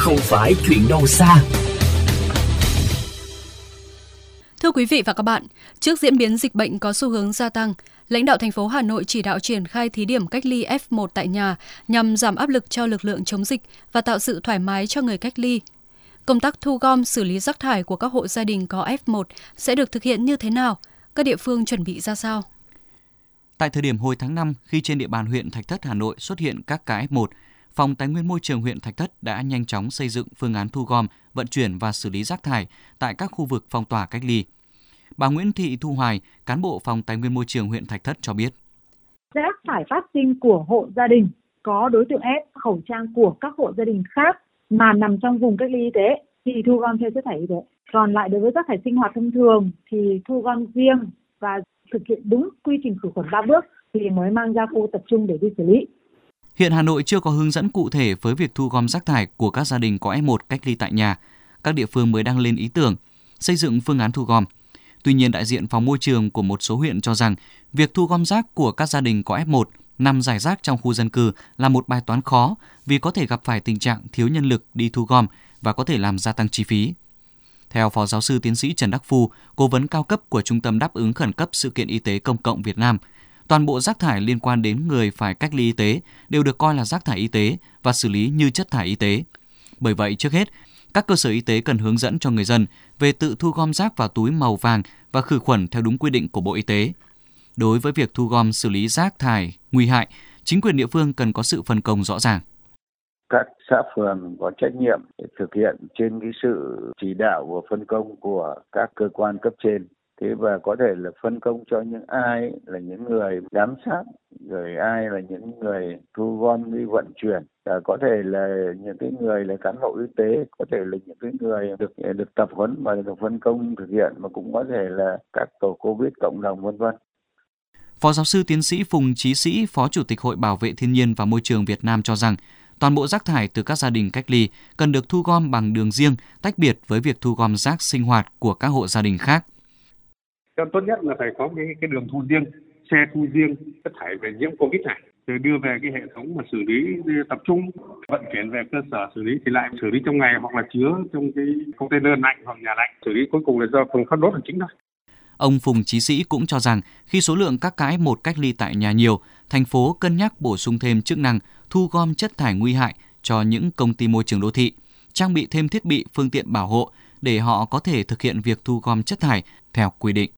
không phải chuyện đâu xa. Thưa quý vị và các bạn, trước diễn biến dịch bệnh có xu hướng gia tăng, lãnh đạo thành phố Hà Nội chỉ đạo triển khai thí điểm cách ly F1 tại nhà nhằm giảm áp lực cho lực lượng chống dịch và tạo sự thoải mái cho người cách ly. Công tác thu gom xử lý rác thải của các hộ gia đình có F1 sẽ được thực hiện như thế nào? Các địa phương chuẩn bị ra sao? Tại thời điểm hồi tháng 5, khi trên địa bàn huyện Thạch Thất Hà Nội xuất hiện các ca F1, Phòng Tài nguyên Môi trường huyện Thạch Thất đã nhanh chóng xây dựng phương án thu gom, vận chuyển và xử lý rác thải tại các khu vực phong tỏa cách ly. Bà Nguyễn Thị Thu Hoài, cán bộ Phòng Tài nguyên Môi trường huyện Thạch Thất cho biết. Rác thải phát sinh của hộ gia đình có đối tượng F khẩu trang của các hộ gia đình khác mà nằm trong vùng cách ly y tế thì thu gom theo chất thải y tế. Còn lại đối với rác thải sinh hoạt thông thường thì thu gom riêng và thực hiện đúng quy trình khử khuẩn ba bước thì mới mang ra khu tập trung để đi xử lý. Hiện Hà Nội chưa có hướng dẫn cụ thể với việc thu gom rác thải của các gia đình có F1 cách ly tại nhà. Các địa phương mới đang lên ý tưởng, xây dựng phương án thu gom. Tuy nhiên, đại diện phòng môi trường của một số huyện cho rằng việc thu gom rác của các gia đình có F1 nằm giải rác trong khu dân cư là một bài toán khó vì có thể gặp phải tình trạng thiếu nhân lực đi thu gom và có thể làm gia tăng chi phí. Theo Phó Giáo sư Tiến sĩ Trần Đắc Phu, cố vấn cao cấp của Trung tâm đáp ứng khẩn cấp sự kiện y tế công cộng Việt Nam, toàn bộ rác thải liên quan đến người phải cách ly y tế đều được coi là rác thải y tế và xử lý như chất thải y tế. Bởi vậy, trước hết, các cơ sở y tế cần hướng dẫn cho người dân về tự thu gom rác vào túi màu vàng và khử khuẩn theo đúng quy định của Bộ Y tế. Đối với việc thu gom xử lý rác thải nguy hại, chính quyền địa phương cần có sự phân công rõ ràng các xã phường có trách nhiệm để thực hiện trên cái sự chỉ đạo và phân công của các cơ quan cấp trên thế và có thể là phân công cho những ai là những người giám sát rồi ai là những người thu gom đi vận chuyển và có thể là những cái người là cán bộ y tế có thể là những cái người được được tập huấn và được phân công thực hiện mà cũng có thể là các tổ covid cộng đồng vân vân Phó giáo sư tiến sĩ Phùng Chí Sĩ, Phó Chủ tịch Hội Bảo vệ Thiên nhiên và Môi trường Việt Nam cho rằng, toàn bộ rác thải từ các gia đình cách ly cần được thu gom bằng đường riêng, tách biệt với việc thu gom rác sinh hoạt của các hộ gia đình khác. Tốt nhất là phải có cái, cái đường thu riêng, xe thu riêng chất thải về nhiễm Covid này rồi đưa về cái hệ thống mà xử lý tập trung vận chuyển về cơ sở xử lý thì lại xử lý trong ngày hoặc là chứa trong cái container lạnh hoặc nhà lạnh xử lý cuối cùng là do phương pháp đốt là chính thôi Ông Phùng Chí Sĩ cũng cho rằng khi số lượng các cái một cách ly tại nhà nhiều, thành phố cân nhắc bổ sung thêm chức năng thu gom chất thải nguy hại cho những công ty môi trường đô thị, trang bị thêm thiết bị phương tiện bảo hộ để họ có thể thực hiện việc thu gom chất thải theo quy định.